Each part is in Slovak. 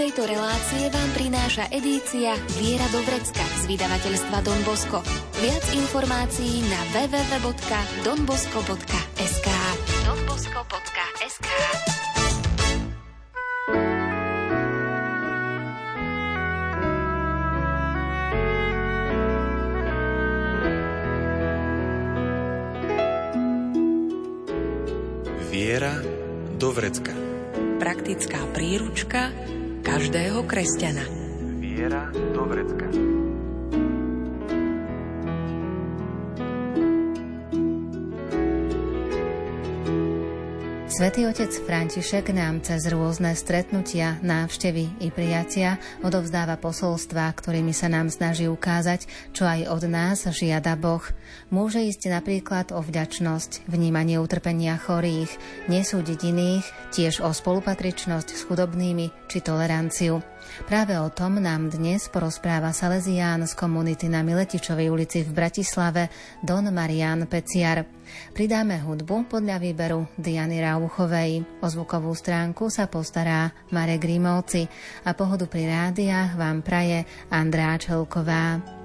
tejto relácie vám prináša edícia Viera do Vrecka z vydavateľstva Don Bosco. Viac informácií na www.donbosco.sk kresťana. Viera do vrecka. Svetý otec František nám cez rôzne stretnutia, návštevy i prijatia odovzdáva posolstva, ktorými sa nám snaží ukázať, čo aj od nás žiada Boh. Môže ísť napríklad o vďačnosť, vnímanie utrpenia chorých, nesúdiť iných, tiež o spolupatričnosť s chudobnými či toleranciu. Práve o tom nám dnes porozpráva Salesián z komunity na Miletičovej ulici v Bratislave Don Marian Peciar. Pridáme hudbu podľa výberu Diany Rauchovej. O zvukovú stránku sa postará Marek Grimovci a pohodu pri rádiách vám praje Andrá Čelková.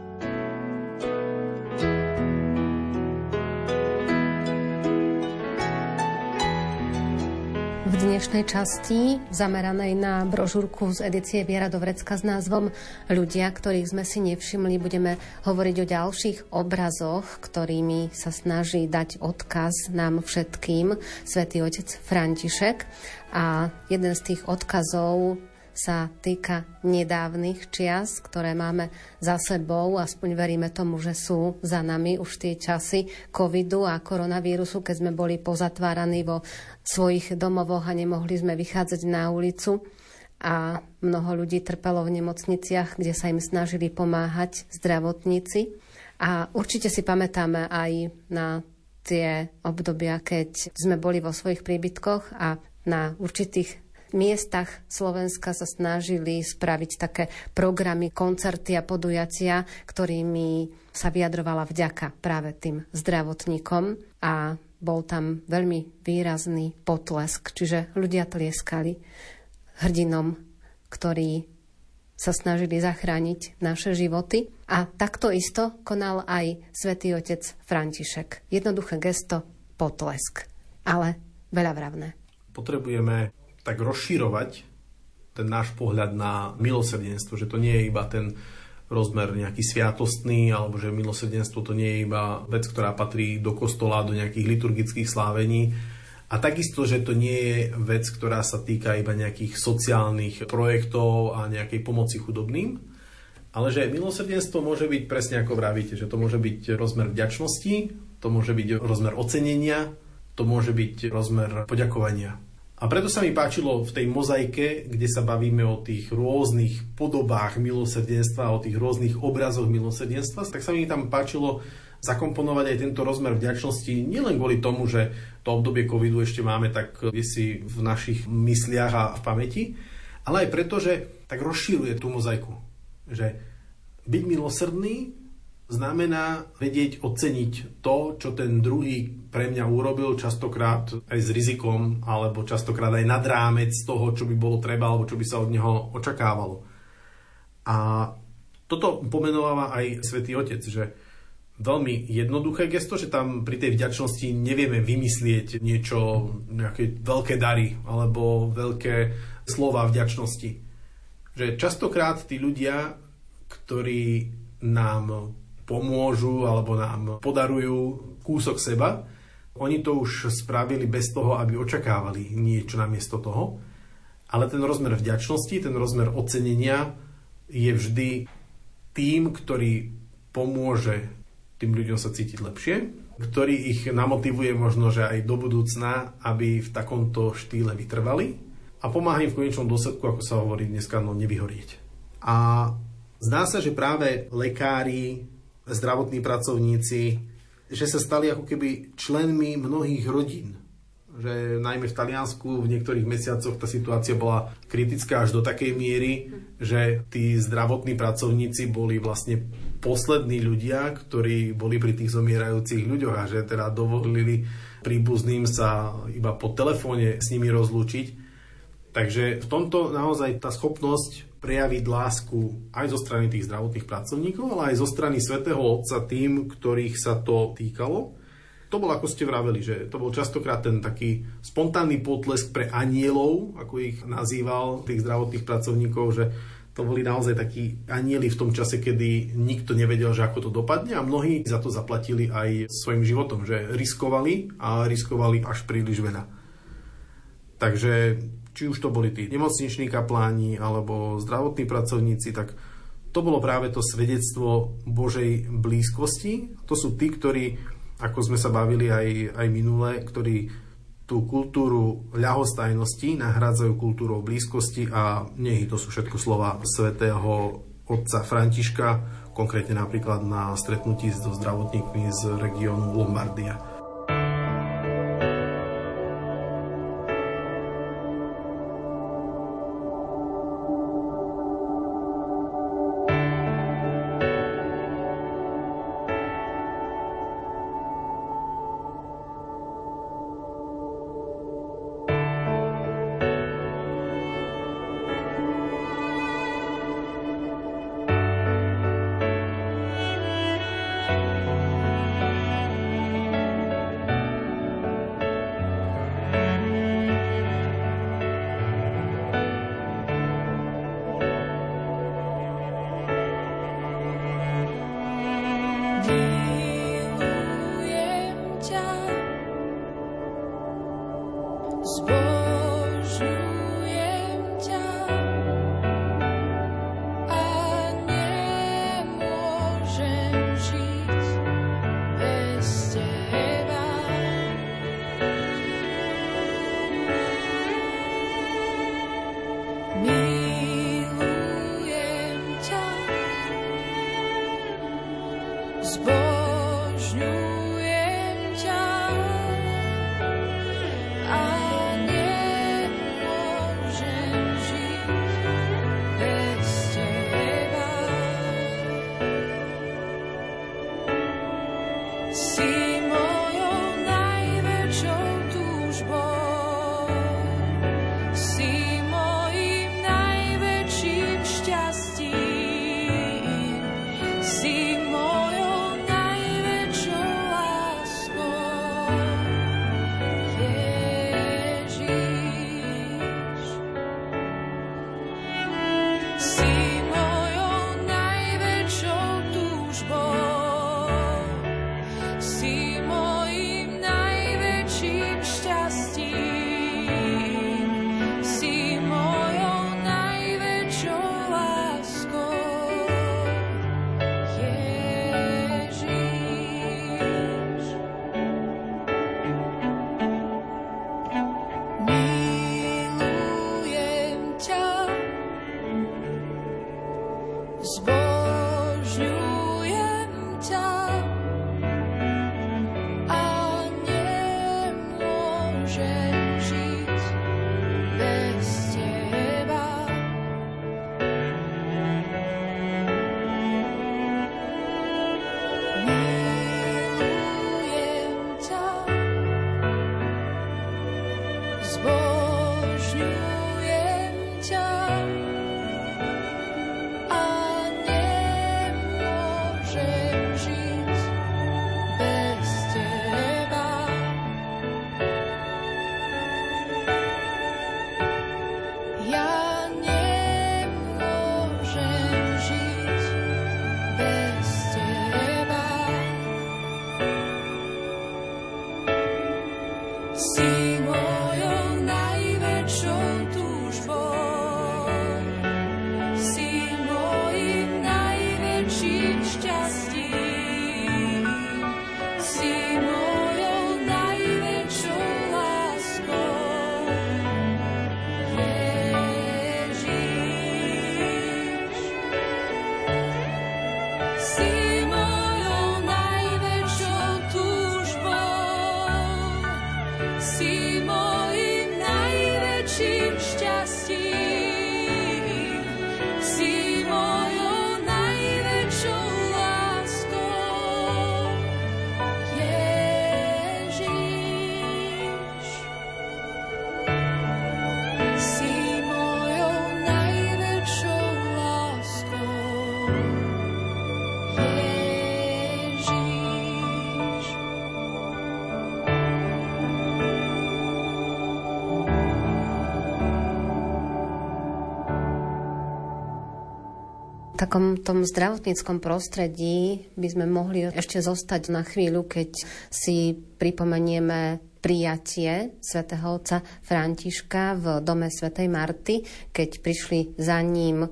V dnešnej časti zameranej na brožúrku z edície Viera do Vrecka s názvom Ľudia, ktorých sme si nevšimli. Budeme hovoriť o ďalších obrazoch, ktorými sa snaží dať odkaz nám všetkým svätý otec František. A jeden z tých odkazov sa týka nedávnych čias, ktoré máme za sebou. Aspoň veríme tomu, že sú za nami už tie časy covidu a koronavírusu, keď sme boli pozatváraní vo svojich domovoch a nemohli sme vychádzať na ulicu. A mnoho ľudí trpelo v nemocniciach, kde sa im snažili pomáhať zdravotníci. A určite si pamätáme aj na tie obdobia, keď sme boli vo svojich príbytkoch a na určitých miestach Slovenska sa snažili spraviť také programy, koncerty a podujatia, ktorými sa vyjadrovala vďaka práve tým zdravotníkom a bol tam veľmi výrazný potlesk, čiže ľudia tlieskali hrdinom, ktorí sa snažili zachrániť naše životy. A takto isto konal aj svätý otec František. Jednoduché gesto, potlesk, ale veľa vravné. Potrebujeme tak rozširovať ten náš pohľad na milosrdenstvo, že to nie je iba ten rozmer nejaký sviatostný, alebo že milosrdenstvo to nie je iba vec, ktorá patrí do kostola, do nejakých liturgických slávení. A takisto, že to nie je vec, ktorá sa týka iba nejakých sociálnych projektov a nejakej pomoci chudobným, ale že milosrdenstvo môže byť presne ako vravíte, že to môže byť rozmer vďačnosti, to môže byť rozmer ocenenia, to môže byť rozmer poďakovania. A preto sa mi páčilo v tej mozaike, kde sa bavíme o tých rôznych podobách milosrdenstva, o tých rôznych obrazoch milosrdenstva, tak sa mi tam páčilo zakomponovať aj tento rozmer vďačnosti, nielen kvôli tomu, že to obdobie covidu ešte máme tak si v našich mysliach a v pamäti, ale aj preto, že tak rozšíruje tú mozaiku. Že byť milosrdný znamená vedieť oceniť to, čo ten druhý pre mňa urobil, častokrát aj s rizikom, alebo častokrát aj nad rámec toho, čo by bolo treba, alebo čo by sa od neho očakávalo. A toto pomenováva aj Svetý Otec, že veľmi jednoduché gesto, že tam pri tej vďačnosti nevieme vymyslieť niečo, nejaké veľké dary alebo veľké slova vďačnosti. Že častokrát tí ľudia, ktorí nám pomôžu alebo nám podarujú kúsok seba. Oni to už spravili bez toho, aby očakávali niečo namiesto toho. Ale ten rozmer vďačnosti, ten rozmer ocenenia je vždy tým, ktorý pomôže tým ľuďom sa cítiť lepšie, ktorý ich namotivuje možno, že aj do budúcna, aby v takomto štýle vytrvali a pomáha im v konečnom dôsledku, ako sa hovorí dneska, no nevyhorieť. A zdá sa, že práve lekári, zdravotní pracovníci, že sa stali ako keby členmi mnohých rodín. Že najmä v Taliansku v niektorých mesiacoch tá situácia bola kritická až do takej miery, že tí zdravotní pracovníci boli vlastne poslední ľudia, ktorí boli pri tých zomierajúcich ľuďoch a že teda dovolili príbuzným sa iba po telefóne s nimi rozlúčiť. Takže v tomto naozaj tá schopnosť prejaviť lásku aj zo strany tých zdravotných pracovníkov, ale aj zo strany svätého Otca tým, ktorých sa to týkalo. To bol, ako ste vraveli, že to bol častokrát ten taký spontánny potlesk pre anielov, ako ich nazýval, tých zdravotných pracovníkov, že to boli naozaj takí anieli v tom čase, kedy nikto nevedel, že ako to dopadne a mnohí za to zaplatili aj svojim životom, že riskovali a riskovali až príliš veľa. Takže či už to boli tí nemocniční kapláni alebo zdravotní pracovníci, tak to bolo práve to svedectvo Božej blízkosti. To sú tí, ktorí, ako sme sa bavili aj, aj minule, ktorí tú kultúru ľahostajnosti nahrádzajú kultúrou blízkosti a nech to sú všetko slova svätého otca Františka, konkrétne napríklad na stretnutí so zdravotníkmi z regiónu Lombardia. Takom tom zdravotníckom prostredí by sme mohli ešte zostať na chvíľu, keď si pripomenieme prijatie svätého otca Františka v dome svätej Marty, keď prišli za ním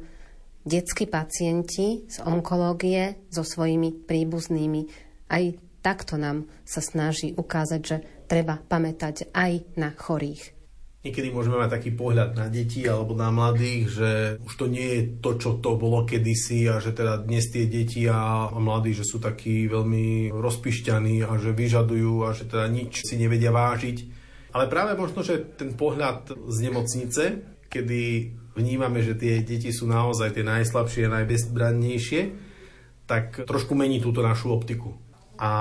detskí pacienti z onkológie so svojimi príbuznými. Aj takto nám sa snaží ukázať, že treba pamätať aj na chorých. Niekedy môžeme mať taký pohľad na deti alebo na mladých, že už to nie je to, čo to bolo kedysi a že teda dnes tie deti a mladí, že sú takí veľmi rozpišťaní a že vyžadujú a že teda nič si nevedia vážiť. Ale práve možno, že ten pohľad z nemocnice, kedy vnímame, že tie deti sú naozaj tie najslabšie a najbezbrannejšie, tak trošku mení túto našu optiku. A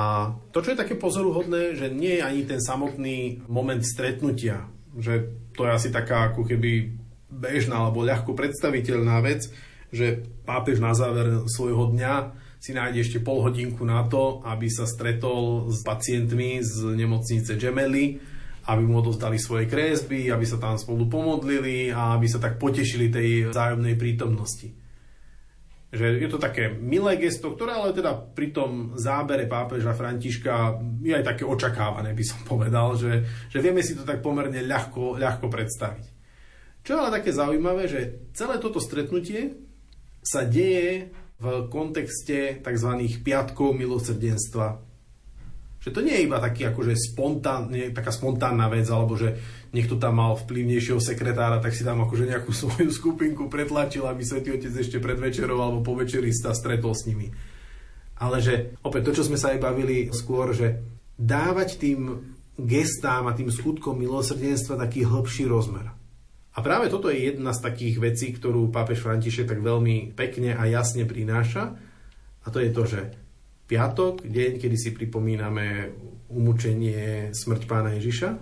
to, čo je také pozoruhodné, že nie je ani ten samotný moment stretnutia že to je asi taká ako keby bežná alebo ľahko predstaviteľná vec, že pápež na záver svojho dňa si nájde ešte pol hodinku na to, aby sa stretol s pacientmi z nemocnice Gemelli, aby mu odovzdali svoje kresby, aby sa tam spolu pomodlili a aby sa tak potešili tej vzájomnej prítomnosti že je to také milé gesto, ktoré ale teda pri tom zábere pápeža Františka je aj také očakávané, by som povedal, že, že vieme si to tak pomerne ľahko, ľahko predstaviť. Čo je ale také zaujímavé, že celé toto stretnutie sa deje v kontexte tzv. piatkov milosrdenstva. Že to nie je iba taký akože spontán, nie, taká spontánna vec, alebo že niekto tam mal vplyvnejšieho sekretára, tak si tam akože nejakú svoju skupinku pretlačil, aby Svetý Otec ešte pred večerou alebo po večeri sa stretol s nimi. Ale že opäť to, čo sme sa aj bavili skôr, že dávať tým gestám a tým skutkom milosrdenstva taký hĺbší rozmer. A práve toto je jedna z takých vecí, ktorú pápež František tak veľmi pekne a jasne prináša. A to je to, že piatok, deň, kedy si pripomíname umúčenie smrť pána Ježiša,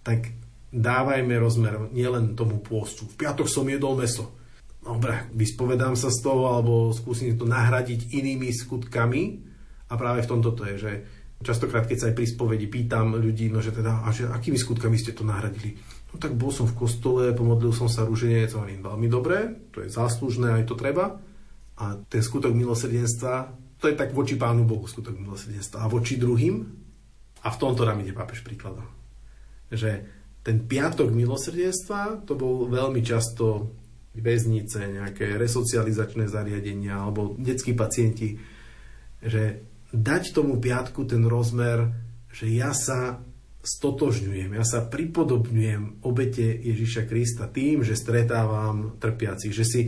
tak dávajme rozmer nielen tomu pôstu. V piatok som jedol meso. Dobre, vyspovedám sa z toho, alebo skúsim to nahradiť inými skutkami. A práve v tomto to je, že častokrát, keď sa aj pri spovedi pýtam ľudí, no že teda, a že akými skutkami ste to nahradili? No tak bol som v kostole, pomodlil som sa rúženec, hovorím, veľmi dobre, to je záslužné, aj to treba. A ten skutok milosrdenstva, to je tak voči Pánu Bohu skutok milosrdenstva. A voči druhým, a v tomto nám ide pápež príkladom. Že ten piatok milosrdenstva to bol veľmi často väznice, nejaké resocializačné zariadenia alebo detskí pacienti, že dať tomu piatku ten rozmer, že ja sa stotožňujem, ja sa pripodobňujem obete Ježiša Krista tým, že stretávam trpiacich, že si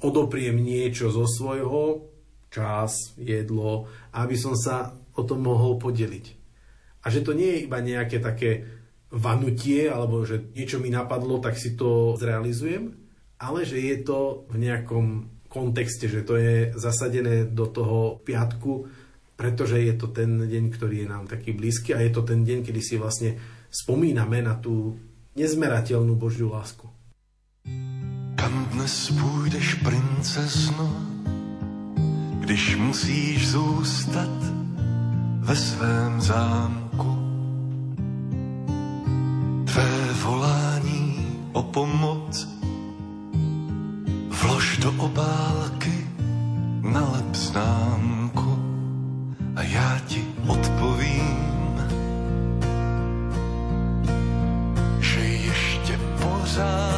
odopriem niečo zo svojho, čas, jedlo, aby som sa o tom mohol podeliť. A že to nie je iba nejaké také vanutie, alebo že niečo mi napadlo, tak si to zrealizujem, ale že je to v nejakom kontexte, že to je zasadené do toho piatku, pretože je to ten deň, ktorý je nám taký blízky a je to ten deň, kedy si vlastne spomíname na tú nezmerateľnú Božiu lásku. Kam dnes půjdeš, princezno, když musíš zůstat ve svém zámku? Tvé volání o pomoc vlož do obálky na známku a já ti odpovím, že ještě pořád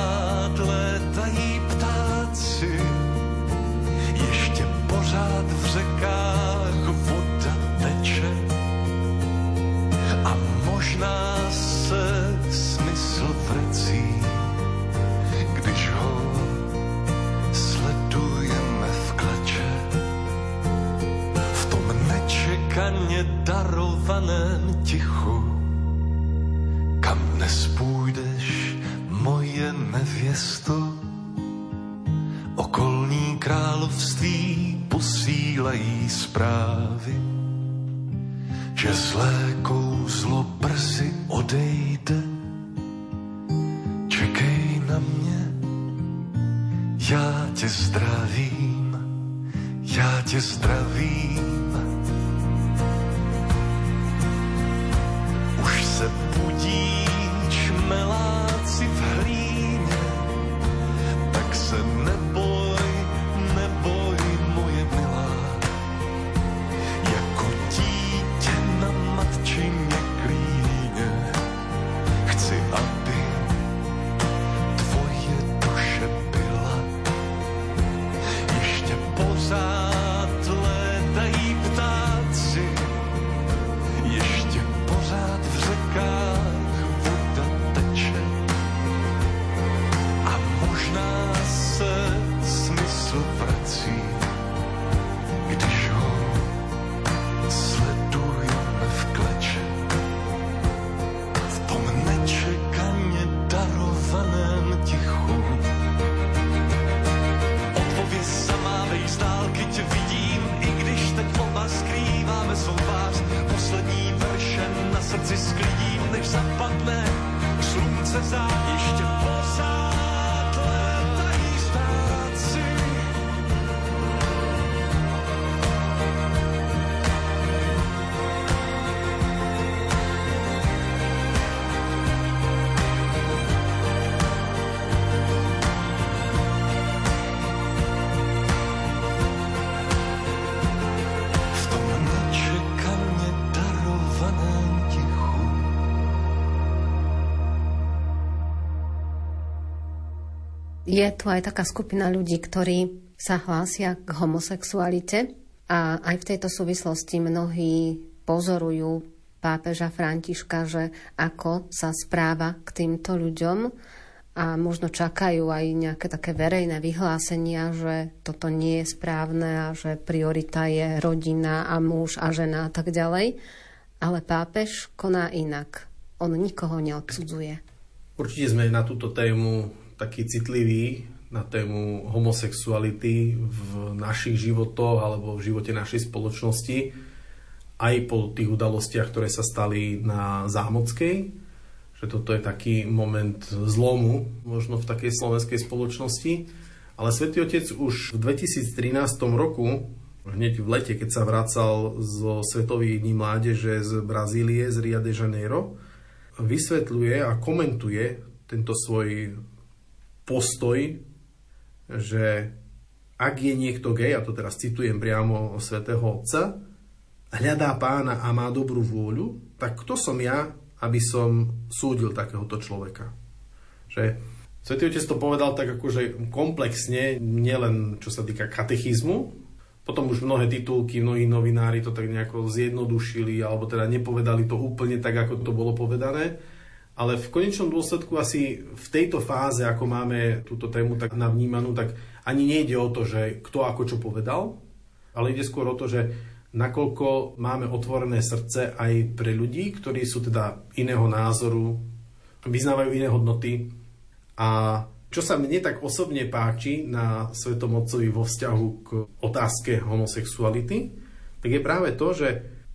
darovaném tichu, kam dnes půjdeš, moje nevěsto. Okolní království posílají zprávy, že zlé kouzlo brzy odejde. Čekej na mě, já tě zdravím, já tě zdravím. Je tu aj taká skupina ľudí, ktorí sa hlásia k homosexualite a aj v tejto súvislosti mnohí pozorujú pápeža Františka, že ako sa správa k týmto ľuďom a možno čakajú aj nejaké také verejné vyhlásenia, že toto nie je správne a že priorita je rodina a muž a žena a tak ďalej. Ale pápež koná inak. On nikoho neodsudzuje. Určite sme na túto tému taký citlivý, na tému homosexuality v našich životoch alebo v živote našej spoločnosti, aj po tých udalostiach, ktoré sa stali na Zámockej, že toto je taký moment zlomu možno v takej slovenskej spoločnosti. Ale Svetý Otec už v 2013 roku, hneď v lete, keď sa vracal zo Svetových dní mládeže z Brazílie, z Rio de Janeiro, vysvetľuje a komentuje tento svoj postoj, že ak je niekto gej, a to teraz citujem priamo svätého Otca, hľadá pána a má dobrú vôľu, tak kto som ja, aby som súdil takéhoto človeka? Že Svetý Otec to povedal tak akože komplexne, nielen čo sa týka katechizmu, potom už mnohé titulky, mnohí novinári to tak nejako zjednodušili, alebo teda nepovedali to úplne tak, ako to bolo povedané. Ale v konečnom dôsledku asi v tejto fáze, ako máme túto tému tak navnímanú, tak ani nejde o to, že kto ako čo povedal, ale ide skôr o to, že nakoľko máme otvorené srdce aj pre ľudí, ktorí sú teda iného názoru, vyznávajú iné hodnoty. A čo sa mne tak osobne páči na Svetom Otcovi vo vzťahu k otázke homosexuality, tak je práve to, že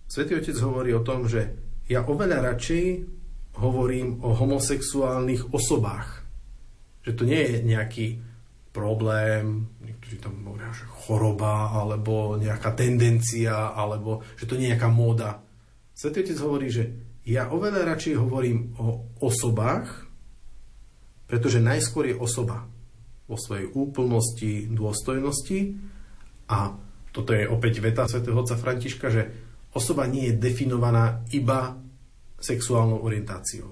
Svetý Otec hovorí o tom, že ja oveľa radšej hovorím o homosexuálnych osobách. Že to nie je nejaký problém, niektorí tam hovoria, že choroba, alebo nejaká tendencia, alebo že to nie je nejaká móda. Svetý Otec hovorí, že ja oveľa radšej hovorím o osobách, pretože najskôr je osoba vo svojej úplnosti, dôstojnosti a toto je opäť veta svätého otca Františka, že osoba nie je definovaná iba sexuálnou orientáciou.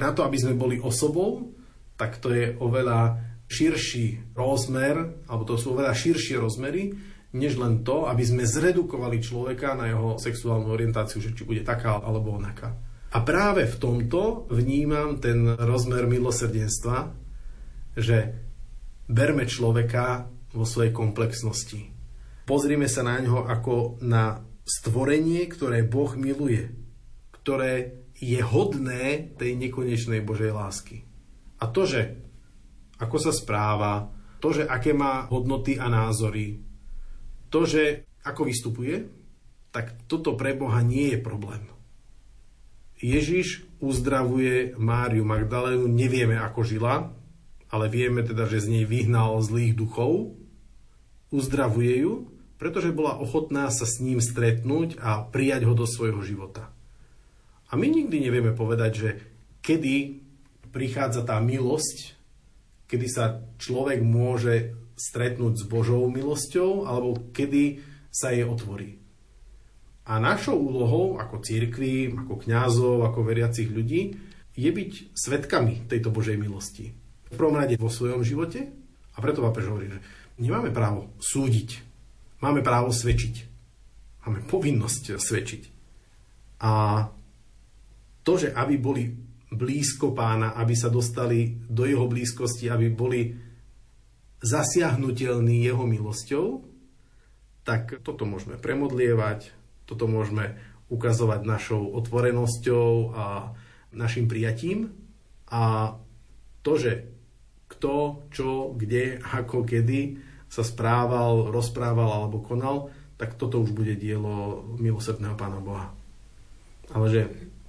Na to, aby sme boli osobou, tak to je oveľa širší rozmer, alebo to sú oveľa širšie rozmery, než len to, aby sme zredukovali človeka na jeho sexuálnu orientáciu, že či bude taká alebo onaká. A práve v tomto vnímam ten rozmer milosrdenstva, že berme človeka vo svojej komplexnosti. Pozrime sa na ňo ako na stvorenie, ktoré Boh miluje, ktoré je hodné tej nekonečnej Božej lásky. A to, že ako sa správa, to, že aké má hodnoty a názory, to, že ako vystupuje, tak toto pre Boha nie je problém. Ježiš uzdravuje Máriu Magdalénu, nevieme ako žila, ale vieme teda, že z nej vyhnal zlých duchov, uzdravuje ju, pretože bola ochotná sa s ním stretnúť a prijať ho do svojho života. A my nikdy nevieme povedať, že kedy prichádza tá milosť, kedy sa človek môže stretnúť s Božou milosťou, alebo kedy sa jej otvorí. A našou úlohou ako církvi, ako kňazov, ako veriacich ľudí je byť svetkami tejto Božej milosti. V prvom rade vo svojom živote a preto pápež hovorí, že nemáme právo súdiť, máme právo svedčiť. Máme povinnosť svedčiť. A to, že aby boli blízko pána, aby sa dostali do jeho blízkosti, aby boli zasiahnutelní jeho milosťou, tak toto môžeme premodlievať, toto môžeme ukazovať našou otvorenosťou a našim prijatím. A To, že kto, čo, kde, ako, kedy sa správal, rozprával alebo konal, tak toto už bude dielo milosrdného Pána Boha. Ale že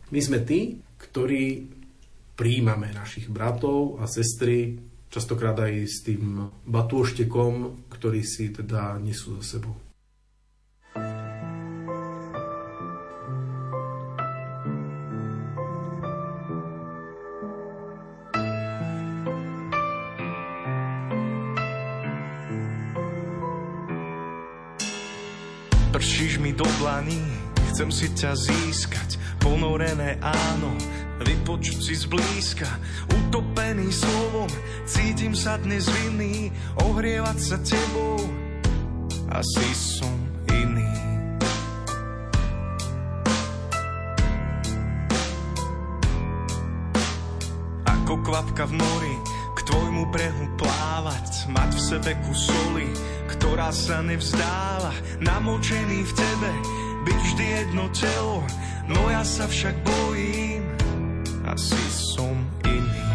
my sme tí, ktorí príjmame našich bratov a sestry, častokrát aj s tým batôštekom, ktorý si teda nesú za sebou. Pršíš mi do dlaní, chcem si ťa získať, ponorené áno, vypočuť si zblízka, utopený slovom, cítim sa dnes vinný, ohrievať sa tebou, asi som iný. Ako kvapka v mori, k tvojmu brehu plávať, mať v sebe kus soli, ktorá sa nevzdáva, namočený v tebe, byť vždy jedno telo, no ja sa však bojím, asi som iný.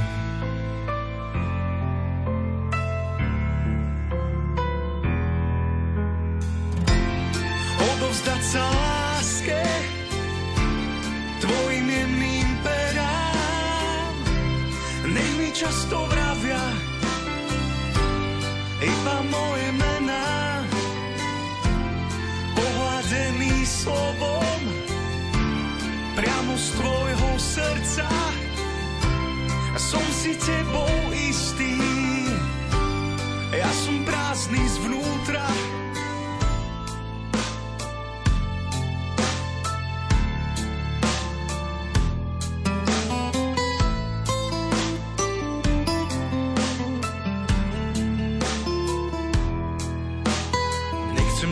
Odovzdať sa láske, tvojim jemným perám, nech mi často si tebou istý, ja som prázdny zvnútra.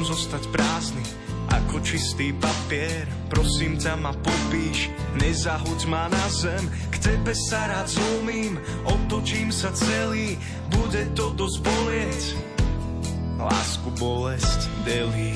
Zostať prázdny, ako čistý papier. Prosím ťa ma popíš, nezahoď ma na zem. Tebe sa rád zlomím, otočím sa celý, bude to dosť bolieť. Lásku bolesť delí.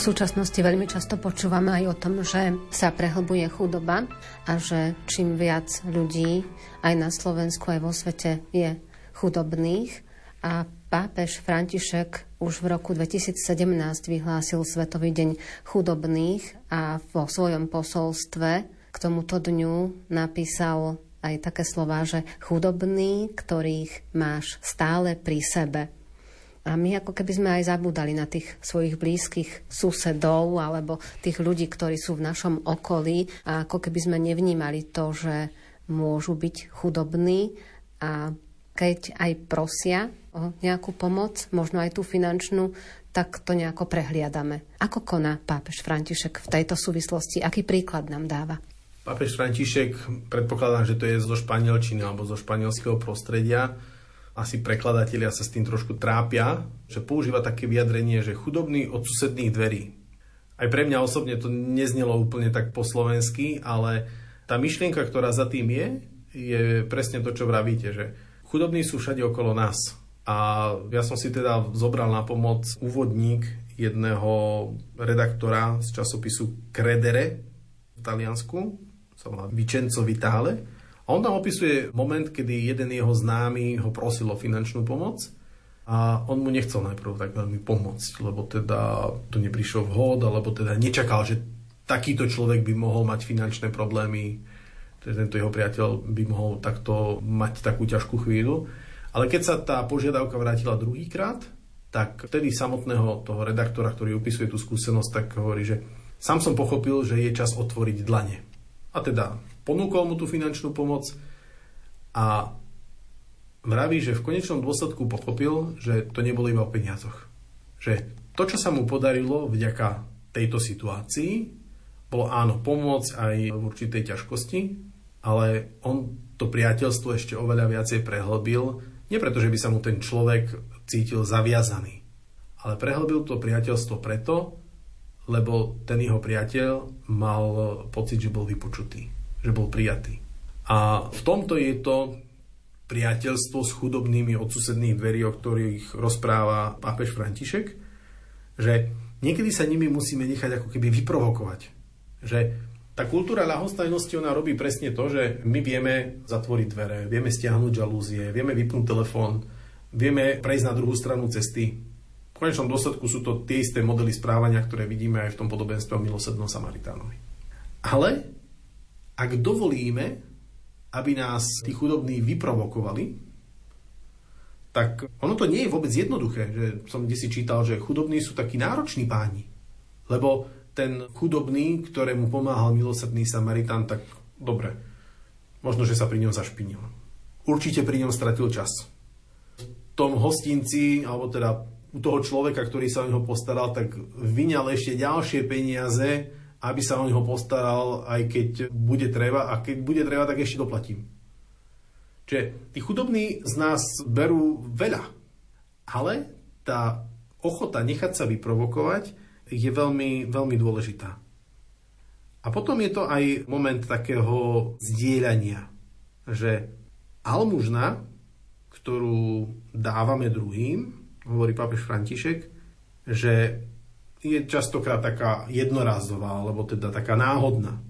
V súčasnosti veľmi často počúvame aj o tom, že sa prehlbuje chudoba a že čím viac ľudí aj na Slovensku, aj vo svete je chudobných. A pápež František už v roku 2017 vyhlásil Svetový deň chudobných a vo svojom posolstve k tomuto dňu napísal aj také slova, že chudobní, ktorých máš stále pri sebe. A my ako keby sme aj zabudali na tých svojich blízkych susedov alebo tých ľudí, ktorí sú v našom okolí a ako keby sme nevnímali to, že môžu byť chudobní a keď aj prosia o nejakú pomoc, možno aj tú finančnú, tak to nejako prehliadame. Ako koná pápež František v tejto súvislosti? Aký príklad nám dáva? Pápež František, predpokladám, že to je zo španielčiny alebo zo španielského prostredia, asi prekladatelia sa s tým trošku trápia, že používa také vyjadrenie, že chudobný od susedných dverí. Aj pre mňa osobne to neznelo úplne tak po slovensky, ale tá myšlienka, ktorá za tým je, je presne to, čo vravíte, že chudobní sú všade okolo nás. A ja som si teda zobral na pomoc úvodník jedného redaktora z časopisu Credere v Taliansku, sa volá Vincenzo Vitale, a on tam opisuje moment, kedy jeden jeho známy ho prosil o finančnú pomoc a on mu nechcel najprv tak veľmi pomôcť, lebo teda to neprišiel vhod, alebo teda nečakal, že takýto človek by mohol mať finančné problémy, že tento jeho priateľ by mohol takto mať takú ťažkú chvíľu. Ale keď sa tá požiadavka vrátila druhýkrát, tak vtedy samotného toho redaktora, ktorý opisuje tú skúsenosť, tak hovorí, že sám som pochopil, že je čas otvoriť dlane. A teda ponúkol mu tú finančnú pomoc a vraví, že v konečnom dôsledku pochopil, že to nebolo iba o peniazoch. Že to, čo sa mu podarilo vďaka tejto situácii, bolo áno, pomôcť aj v určitej ťažkosti, ale on to priateľstvo ešte oveľa viacej prehlbil, nie preto, že by sa mu ten človek cítil zaviazaný, ale prehlbil to priateľstvo preto, lebo ten jeho priateľ mal pocit, že bol vypočutý, že bol prijatý. A v tomto je to priateľstvo s chudobnými od susedných dverí, o ktorých rozpráva pápež František, že niekedy sa nimi musíme nechať ako keby vyprovokovať. Že tá kultúra ľahostajnosti, ona robí presne to, že my vieme zatvoriť dvere, vieme stiahnuť žalúzie, vieme vypnúť telefón, vieme prejsť na druhú stranu cesty. V konečnom dôsledku sú to tie isté modely správania, ktoré vidíme aj v tom podobenstve o milosednom Samaritánovi. Ale ak dovolíme, aby nás tí chudobní vyprovokovali, tak ono to nie je vôbec jednoduché, že som si čítal, že chudobní sú takí nároční páni. Lebo ten chudobný, ktorému pomáhal milosrdný Samaritán, tak dobre, možno, že sa pri ňom zašpinil. Určite pri ňom stratil čas. V tom hostinci, alebo teda u toho človeka, ktorý sa o neho postaral, tak vyňal ešte ďalšie peniaze, aby sa o neho postaral, aj keď bude treba a keď bude treba, tak ešte doplatím. Čiže tí chudobní z nás berú veľa, ale tá ochota nechať sa vyprovokovať je veľmi, veľmi dôležitá. A potom je to aj moment takého zdieľania, že almužna, ktorú dávame druhým, hovorí pápež František, že je častokrát taká jednorázová, alebo teda taká náhodná.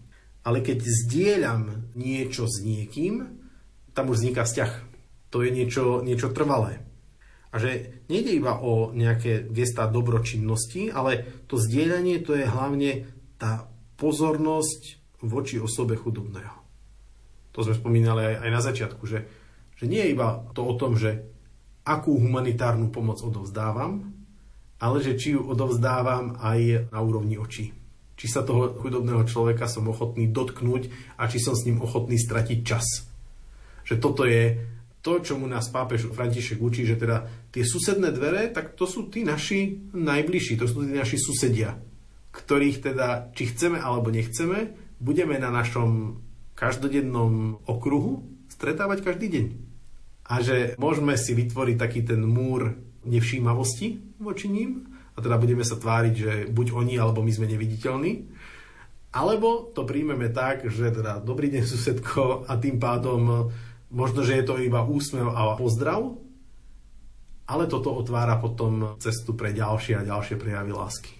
Ale keď zdieľam niečo s niekým, tam už vzniká vzťah. To je niečo, niečo trvalé. A že nejde iba o nejaké gestá dobročinnosti, ale to zdieľanie to je hlavne tá pozornosť voči osobe chudobného. To sme spomínali aj, aj na začiatku, že, že nie je iba to o tom, že akú humanitárnu pomoc odovzdávam, ale že či ju odovzdávam aj na úrovni očí. Či sa toho chudobného človeka som ochotný dotknúť a či som s ním ochotný stratiť čas. Že toto je to, čo mu nás pápež František učí, že teda tie susedné dvere, tak to sú tí naši najbližší, to sú tí naši susedia, ktorých teda, či chceme alebo nechceme, budeme na našom každodennom okruhu stretávať každý deň. A že môžeme si vytvoriť taký ten múr nevšímavosti voči ním a teda budeme sa tváriť, že buď oni alebo my sme neviditeľní, alebo to príjmeme tak, že teda dobrý deň susedko a tým pádom možno, že je to iba úsmev a pozdrav, ale toto otvára potom cestu pre ďalšie a ďalšie prejavy lásky.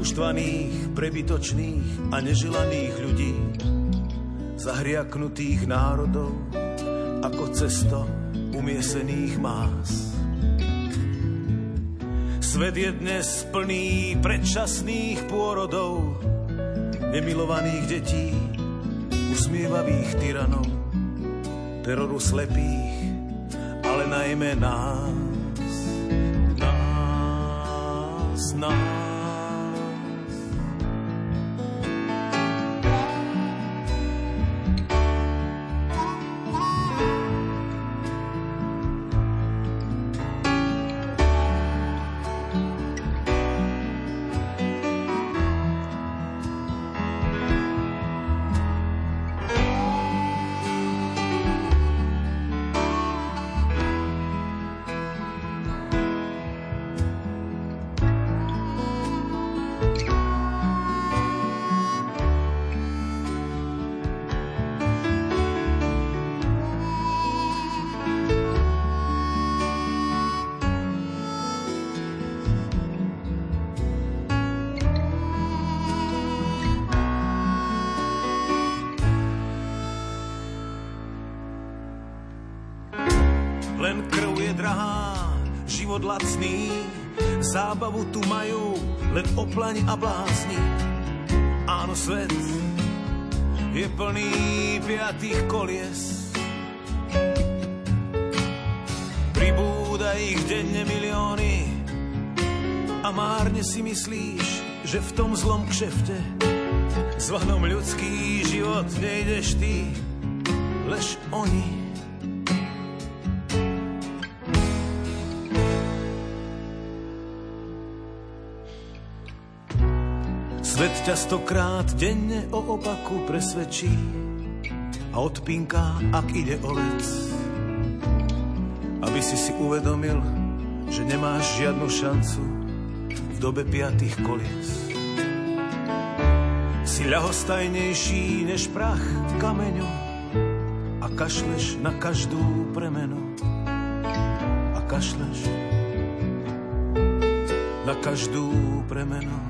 uštvaných, prebytočných a neželaných ľudí, zahriaknutých národov ako cesto umiesených más. Svet je dnes plný predčasných pôrodov, nemilovaných detí, usmievavých tyranov, teroru slepých, ale najmä nás, nás, nás. Zábavu tu majú len oplaň a blázni. Áno, svet je plný piatých kolies. Pribúda ich denne milióny a márne si myslíš, že v tom zlom kšefte zvanom ľudský život nejdeš ty, lež oni. Ťa stokrát denne o opaku presvedčí a odpínka, ak ide o vec. Aby si si uvedomil, že nemáš žiadnu šancu v dobe piatých kolies. Si ľahostajnejší než prach kameňu a kašleš na každú premenu. A kašleš na každú premenu.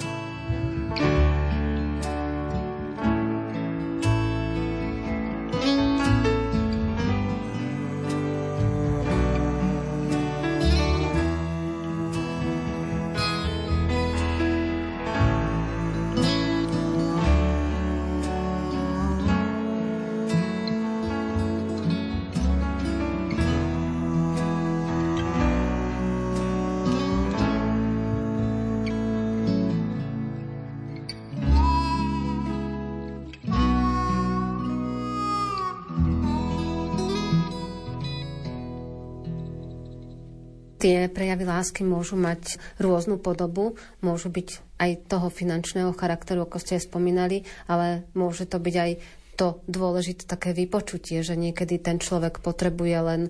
Tie prejavy lásky môžu mať rôznu podobu, môžu byť aj toho finančného charakteru, ako ste spomínali, ale môže to byť aj to dôležité také vypočutie, že niekedy ten človek potrebuje len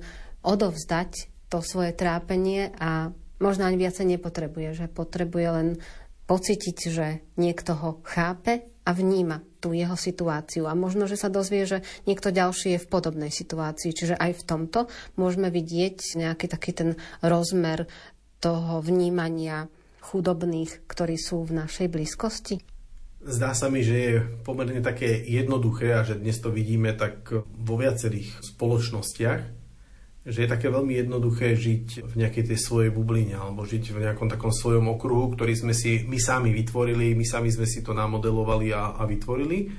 odovzdať to svoje trápenie a možno ani viacej nepotrebuje, že potrebuje len pocítiť, že niekto ho chápe a vníma tú jeho situáciu. A možno, že sa dozvie, že niekto ďalší je v podobnej situácii. Čiže aj v tomto môžeme vidieť nejaký taký ten rozmer toho vnímania chudobných, ktorí sú v našej blízkosti? Zdá sa mi, že je pomerne také jednoduché a že dnes to vidíme tak vo viacerých spoločnostiach, že je také veľmi jednoduché žiť v nejakej tej svojej bubline alebo žiť v nejakom takom svojom okruhu, ktorý sme si my sami vytvorili, my sami sme si to namodelovali a, a vytvorili.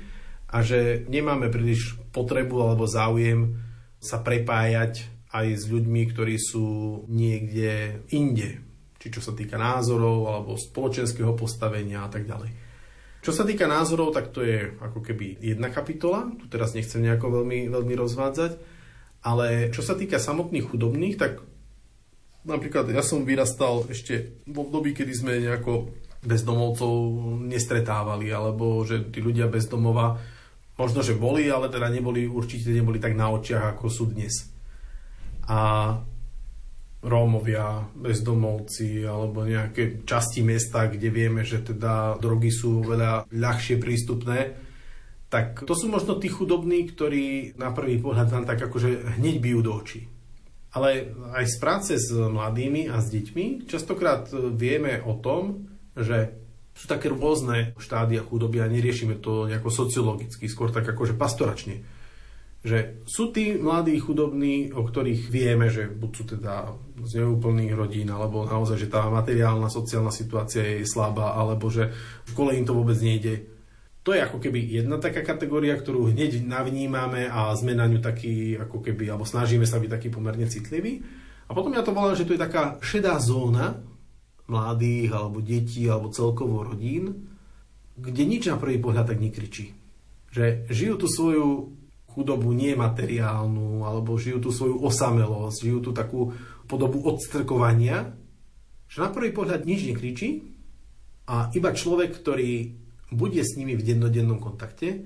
A že nemáme príliš potrebu alebo záujem sa prepájať aj s ľuďmi, ktorí sú niekde inde, či čo sa týka názorov alebo spoločenského postavenia a tak ďalej. Čo sa týka názorov, tak to je ako keby jedna kapitola, tu teraz nechcem nejako veľmi, veľmi rozvádzať, ale čo sa týka samotných chudobných, tak napríklad ja som vyrastal ešte v období, kedy sme nejako bezdomovcov nestretávali, alebo že tí ľudia bez domova možno, že boli, ale teda neboli, určite neboli tak na očiach, ako sú dnes. A Rómovia, bezdomovci alebo nejaké časti mesta, kde vieme, že teda drogy sú veľa ľahšie prístupné, tak to sú možno tí chudobní, ktorí na prvý pohľad nám tak akože hneď bijú do očí. Ale aj z práce s mladými a s deťmi častokrát vieme o tom, že sú také rôzne štádia chudoby a neriešime to nejako sociologicky, skôr tak akože pastoračne. Že sú tí mladí chudobní, o ktorých vieme, že buď sú teda z neúplných rodín, alebo naozaj, že tá materiálna, sociálna situácia je slabá, alebo že v kole im to vôbec nejde to je ako keby jedna taká kategória, ktorú hneď navnímame a sme na ňu taký, ako keby, alebo snažíme sa byť taký pomerne citlivý. A potom ja to volám, že to je taká šedá zóna mladých, alebo detí, alebo celkovo rodín, kde nič na prvý pohľad tak nekričí. Že žijú tú svoju chudobu nemateriálnu, alebo žijú tú svoju osamelosť, žijú tú takú podobu odstrkovania, že na prvý pohľad nič nekričí a iba človek, ktorý bude s nimi v dennodennom kontakte,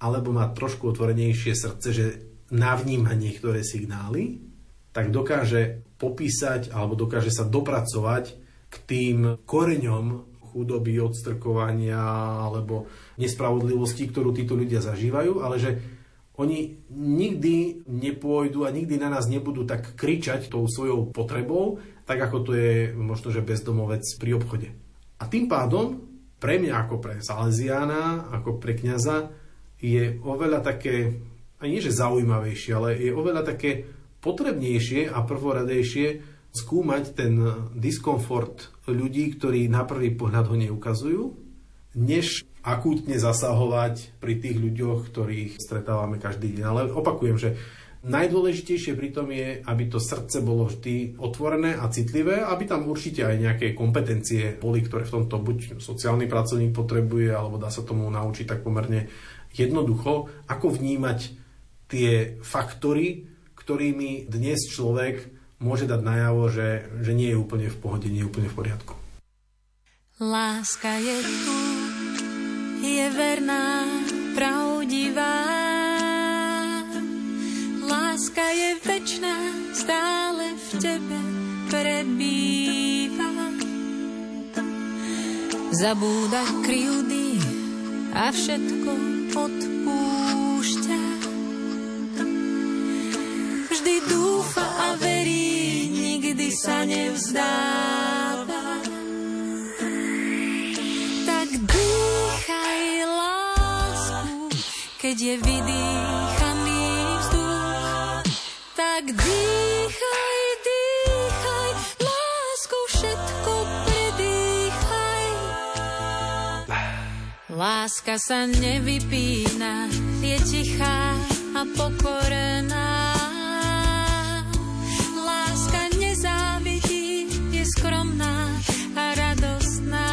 alebo má trošku otvorenejšie srdce, že navníma niektoré signály, tak dokáže popísať alebo dokáže sa dopracovať k tým koreňom chudoby, odstrkovania alebo nespravodlivosti, ktorú títo ľudia zažívajú, ale že oni nikdy nepôjdu a nikdy na nás nebudú tak kričať tou svojou potrebou, tak ako to je možno, že bezdomovec pri obchode. A tým pádom pre mňa ako pre Salesiána, ako pre kňaza je oveľa také, a nie že zaujímavejšie, ale je oveľa také potrebnejšie a prvoradejšie skúmať ten diskomfort ľudí, ktorí na prvý pohľad ho neukazujú, než akútne zasahovať pri tých ľuďoch, ktorých stretávame každý deň. Ale opakujem, že Najdôležitejšie pritom je, aby to srdce bolo vždy otvorené a citlivé, aby tam určite aj nejaké kompetencie boli, ktoré v tomto buď sociálny pracovník potrebuje, alebo dá sa tomu naučiť tak pomerne jednoducho, ako vnímať tie faktory, ktorými dnes človek môže dať najavo, že, že nie je úplne v pohode, nie je úplne v poriadku. Láska je tu, je verná, pravdivá Láska je večná, stále v tebe prebýva. Zabúda kryjúdy a všetko odpúšťa. Vždy dúfa a verí, nikdy sa nevzdáva. Tak dýchaj lásku, keď je vydýcha tak dýchaj, dýchaj, lásku všetko predýchaj. Láska sa nevypína, je tichá a pokorená. Láska nezávidí, je skromná a radostná.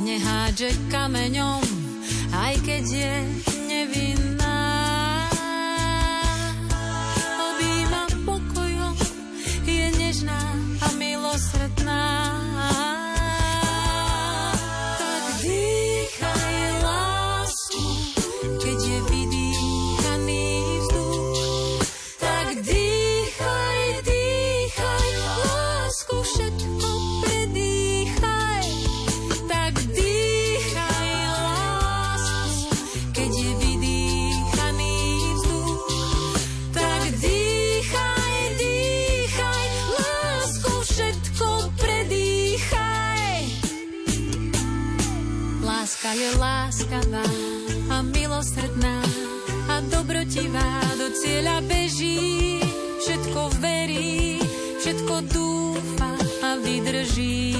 Nehádže kameňom, aj keď je milosrdná a dobrotivá do cieľa beží, všetko verí, všetko dúfa a vydrží.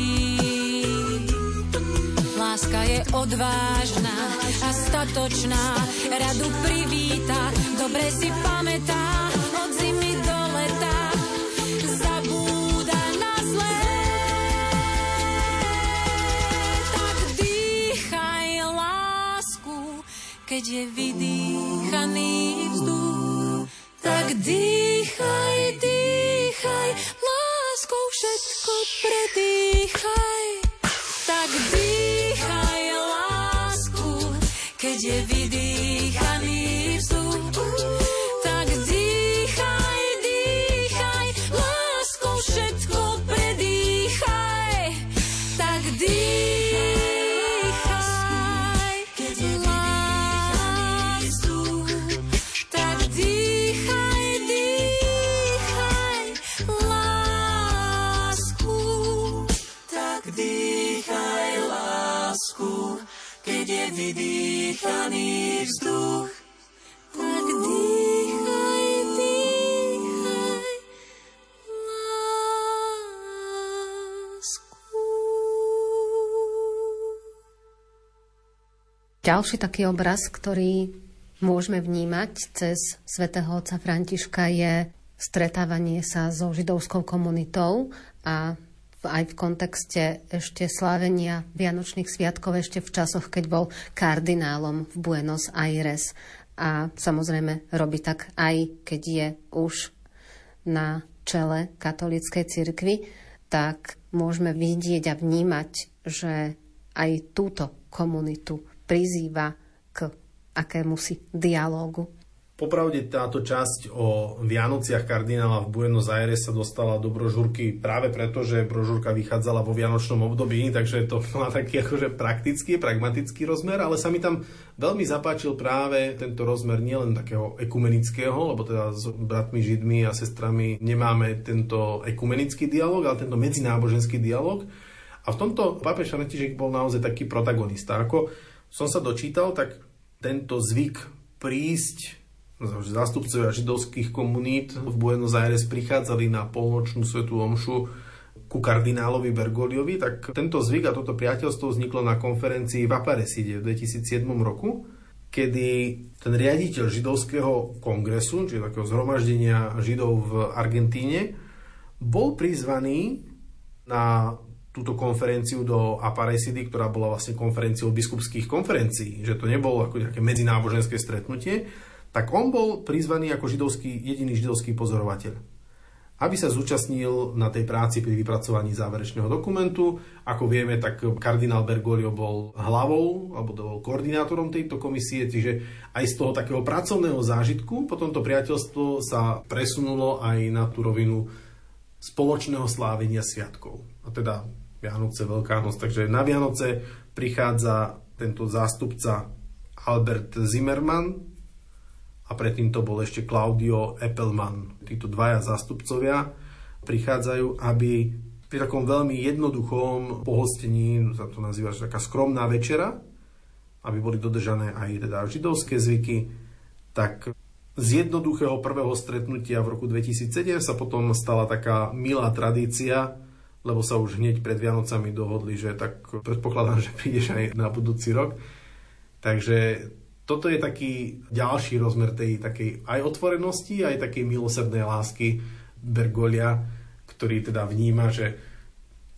Láska je odvážna a statočná, radu privíta, dobre si pamätá, od zimy do keď je vydýchaný vzduch, tak dýchaj, vydýchaný vzduch. Tak dýchaj, dýchaj lásku. Ďalší taký obraz, ktorý môžeme vnímať cez svätého otca Františka je stretávanie sa so židovskou komunitou a aj v kontexte ešte slávenia Vianočných sviatkov ešte v časoch, keď bol kardinálom v Buenos Aires. A samozrejme robí tak aj keď je už na čele katolíckej cirkvi, tak môžeme vidieť a vnímať, že aj túto komunitu prizýva k akémusi dialógu. Popravde táto časť o Vianociach kardinála v Buenos Aires sa dostala do brožúrky práve preto, že brožúrka vychádzala vo vianočnom období, takže to má taký akože praktický, pragmatický rozmer, ale sa mi tam veľmi zapáčil práve tento rozmer nielen takého ekumenického, lebo teda s bratmi Židmi a sestrami nemáme tento ekumenický dialog, ale tento medzináboženský dialog. A v tomto pápež František bol naozaj taký protagonista. Ako som sa dočítal, tak tento zvyk prísť zástupcovia židovských komunít v Buenos Aires prichádzali na polnočnú svetú omšu ku kardinálovi Bergoliovi, tak tento zvyk a toto priateľstvo vzniklo na konferencii v Aparecide v 2007 roku, kedy ten riaditeľ židovského kongresu, čiže takého zhromaždenia židov v Argentíne, bol prizvaný na túto konferenciu do Aparecidy, ktorá bola vlastne konferenciou biskupských konferencií, že to nebolo ako nejaké medzináboženské stretnutie, tak on bol prizvaný ako židovský, jediný židovský pozorovateľ, aby sa zúčastnil na tej práci pri vypracovaní záverečného dokumentu. Ako vieme, tak kardinál Bergoglio bol hlavou alebo bol koordinátorom tejto komisie, čiže aj z toho takého pracovného zážitku potom to priateľstvo sa presunulo aj na tú rovinu spoločného slávenia sviatkov. A teda Vianoce, Veľká noc. Takže na Vianoce prichádza tento zástupca Albert Zimmermann, a predtým to bol ešte Claudio Eppelman. Títo dvaja zástupcovia prichádzajú, aby pri takom veľmi jednoduchom pohostení, sa to nazýva taká skromná večera, aby boli dodržané aj teda židovské zvyky, tak z jednoduchého prvého stretnutia v roku 2007 sa potom stala taká milá tradícia, lebo sa už hneď pred Vianocami dohodli, že tak predpokladám, že prídeš aj na budúci rok. Takže toto je taký ďalší rozmer tej takej aj otvorenosti, aj takej milosrdnej lásky Bergolia, ktorý teda vníma, že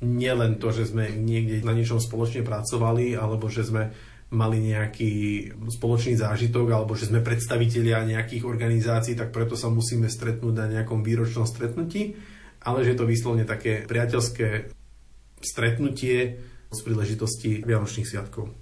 nielen to, že sme niekde na niečom spoločne pracovali, alebo že sme mali nejaký spoločný zážitok, alebo že sme predstavitelia nejakých organizácií, tak preto sa musíme stretnúť na nejakom výročnom stretnutí, ale že je to vyslovne také priateľské stretnutie z príležitosti Vianočných sviatkov.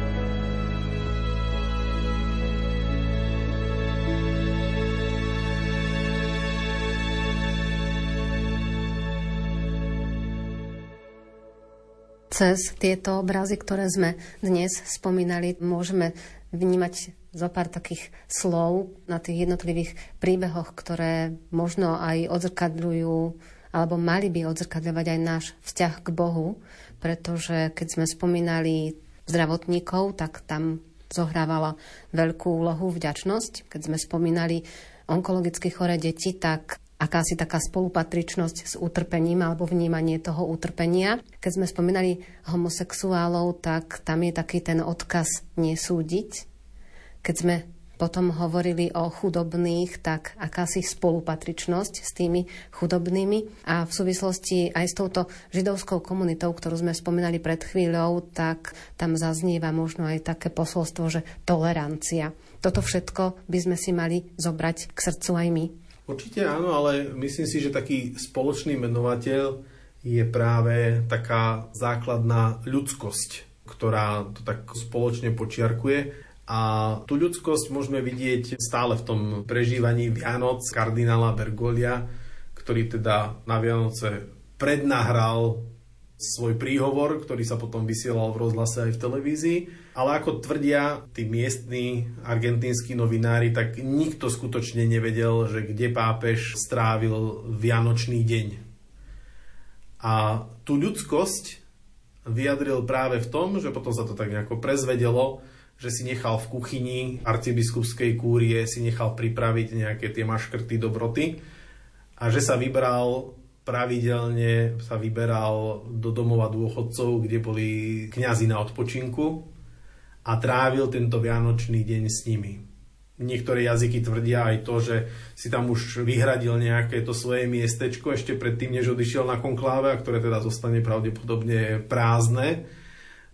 Cez tieto obrazy, ktoré sme dnes spomínali, môžeme vnímať zo pár takých slov na tých jednotlivých príbehoch, ktoré možno aj odzrkadľujú alebo mali by odzrkadľovať aj náš vzťah k Bohu, pretože keď sme spomínali zdravotníkov, tak tam zohrávala veľkú úlohu vďačnosť. Keď sme spomínali onkologicky choré deti, tak akási taká spolupatričnosť s utrpením alebo vnímanie toho utrpenia. Keď sme spomínali homosexuálov, tak tam je taký ten odkaz nesúdiť. Keď sme potom hovorili o chudobných, tak akási spolupatričnosť s tými chudobnými. A v súvislosti aj s touto židovskou komunitou, ktorú sme spomínali pred chvíľou, tak tam zaznieva možno aj také posolstvo, že tolerancia. Toto všetko by sme si mali zobrať k srdcu aj my. Určite áno, ale myslím si, že taký spoločný menovateľ je práve taká základná ľudskosť, ktorá to tak spoločne počiarkuje. A tú ľudskosť môžeme vidieť stále v tom prežívaní Vianoc kardinála Bergolia, ktorý teda na Vianoce prednahral svoj príhovor, ktorý sa potom vysielal v rozhlase aj v televízii ale ako tvrdia tí miestni argentínsky novinári, tak nikto skutočne nevedel, že kde pápež strávil Vianočný deň. A tú ľudskosť vyjadril práve v tom, že potom sa to tak nejako prezvedelo, že si nechal v kuchyni arcibiskupskej kúrie, si nechal pripraviť nejaké tie maškrty dobroty a že sa vybral pravidelne sa vyberal do domova dôchodcov, kde boli kňazi na odpočinku a trávil tento vianočný deň s nimi. Niektoré jazyky tvrdia aj to, že si tam už vyhradil nejaké to svoje miestečko ešte predtým, než odišiel na konkláve, a ktoré teda zostane pravdepodobne prázdne.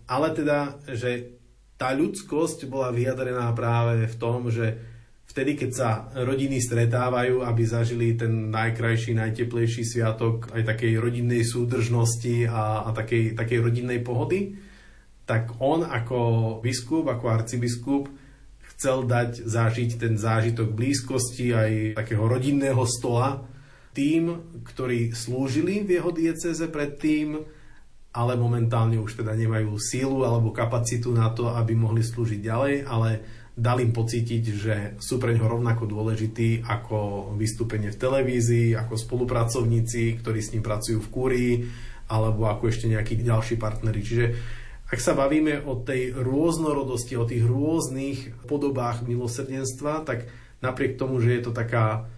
Ale teda, že tá ľudskosť bola vyjadrená práve v tom, že vtedy, keď sa rodiny stretávajú, aby zažili ten najkrajší, najteplejší sviatok aj takej rodinnej súdržnosti a, a takej, takej rodinnej pohody, tak on ako biskup, ako arcibiskup chcel dať zažiť ten zážitok blízkosti aj takého rodinného stola tým, ktorí slúžili v jeho dieceze predtým, ale momentálne už teda nemajú sílu alebo kapacitu na to, aby mohli slúžiť ďalej, ale dal im pocítiť, že sú pre ňoho rovnako dôležití ako vystúpenie v televízii, ako spolupracovníci, ktorí s ním pracujú v kúrii, alebo ako ešte nejakí ďalší partneri. Čiže ak sa bavíme o tej rôznorodosti, o tých rôznych podobách milosrdenstva, tak napriek tomu, že je to taká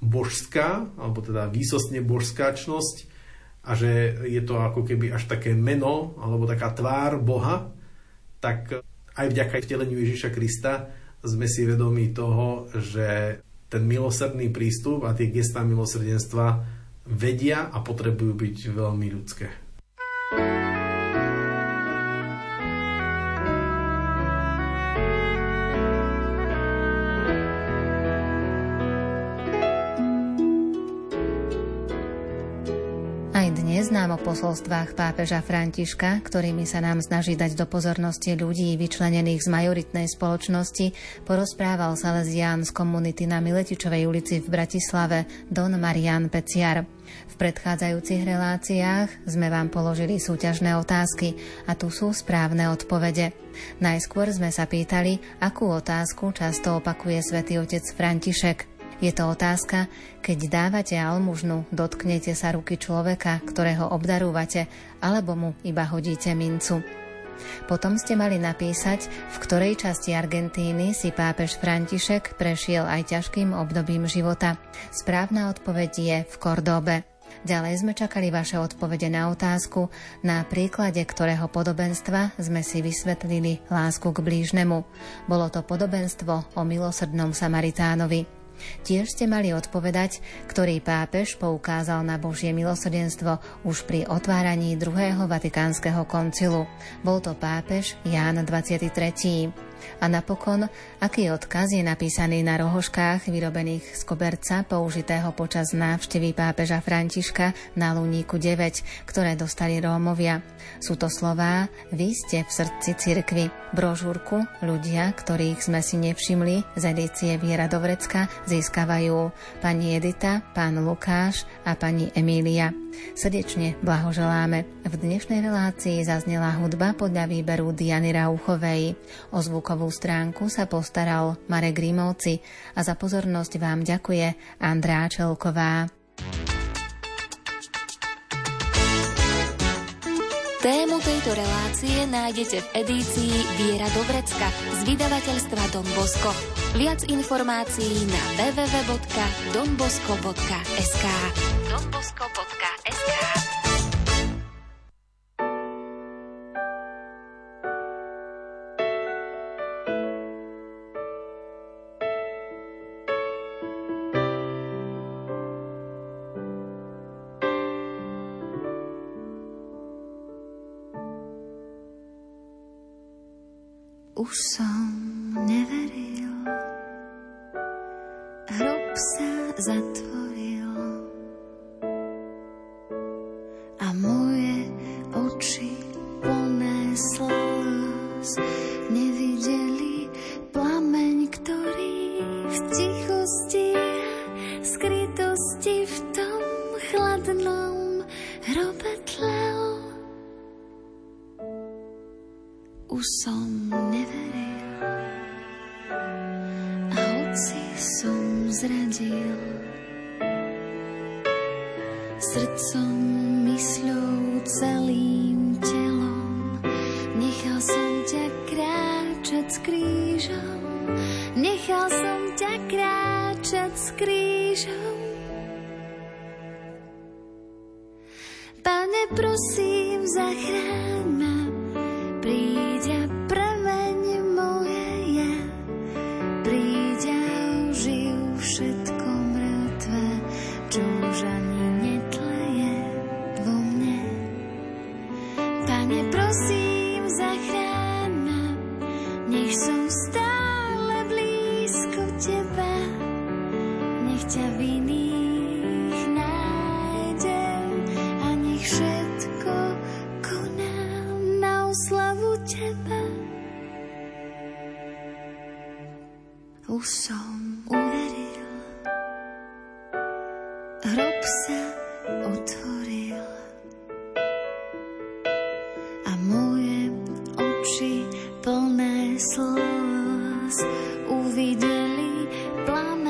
božská, alebo teda výsostne božská čnosť a že je to ako keby až také meno, alebo taká tvár Boha, tak aj vďaka vteleniu Ježiša Krista sme si vedomi toho, že ten milosrdný prístup a tie gestá milosrdenstva vedia a potrebujú byť veľmi ľudské. Nám o posolstvách pápeža Františka, ktorými sa nám snaží dať do pozornosti ľudí vyčlenených z majoritnej spoločnosti, porozprával Salesián z komunity na Miletičovej ulici v Bratislave Don Marian Peciar. V predchádzajúcich reláciách sme vám položili súťažné otázky a tu sú správne odpovede. Najskôr sme sa pýtali, akú otázku často opakuje svätý otec František. Je to otázka, keď dávate almužnu, dotknete sa ruky človeka, ktorého obdarúvate, alebo mu iba hodíte mincu. Potom ste mali napísať, v ktorej časti Argentíny si pápež František prešiel aj ťažkým obdobím života. Správna odpoveď je v Kordobe. Ďalej sme čakali vaše odpovede na otázku, na príklade ktorého podobenstva sme si vysvetlili lásku k blížnemu. Bolo to podobenstvo o milosrdnom Samaritánovi. Tiež ste mali odpovedať, ktorý pápež poukázal na Božie milosrdenstvo už pri otváraní druhého vatikánskeho koncilu. Bol to pápež Ján 23. A napokon, aký odkaz je napísaný na rohoškách vyrobených z koberca použitého počas návštevy pápeža Františka na Luníku 9, ktoré dostali Rómovia. Sú to slová Vy ste v srdci cirkvy. Brožúrku ľudia, ktorých sme si nevšimli z edície Viera Dovrecka získavajú pani Edita, pán Lukáš a pani Emília. Srdečne blahoželáme. V dnešnej relácii zaznela hudba podľa výberu Diany Rauchovej. O zvukovú stránku sa postaral Marek Grimovci a za pozornosť vám ďakuje Andrá Čelková. Tému tejto relácie nájdete v edícii Viera Dobrecka z vydavateľstva Don Bosco. Viac informácií na www.donbosco.sk donbosco.sk už som neveril. Hrob sa zatvoril plné slz uvideli plamen.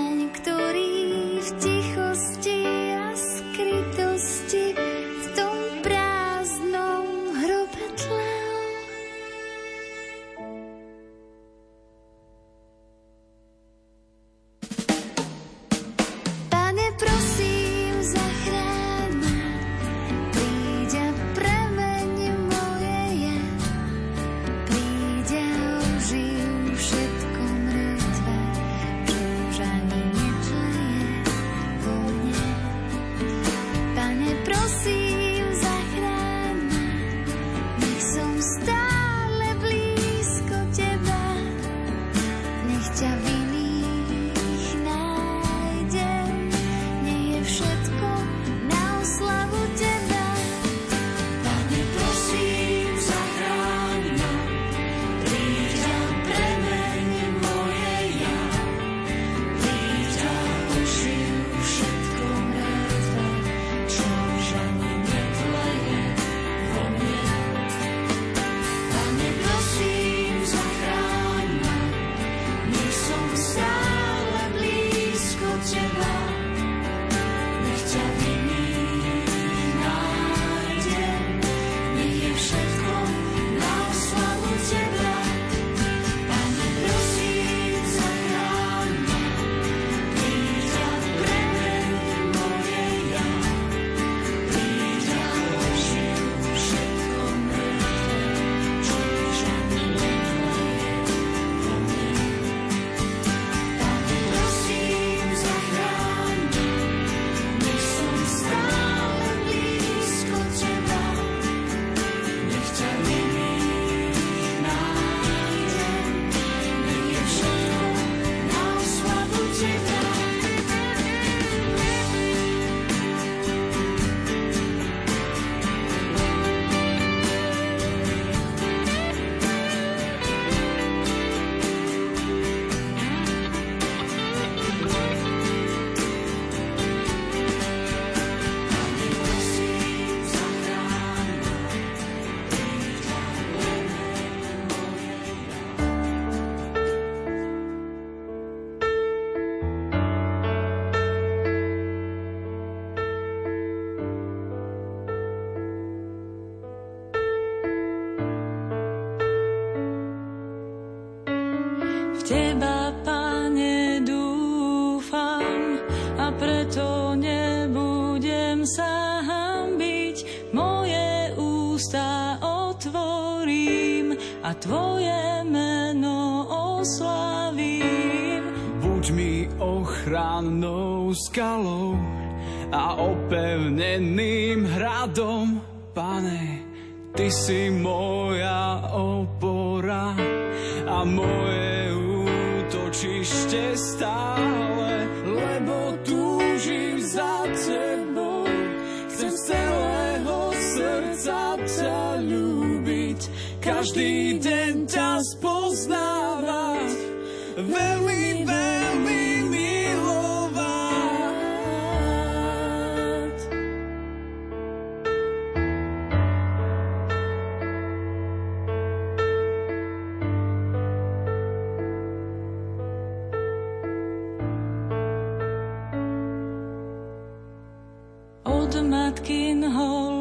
si moja opora a moje útočište stále, lebo túžim za tebou. Chcem z celého srdca ťa ľúbiť, každý deň ťa spoznávať. Veľmi matkin hol.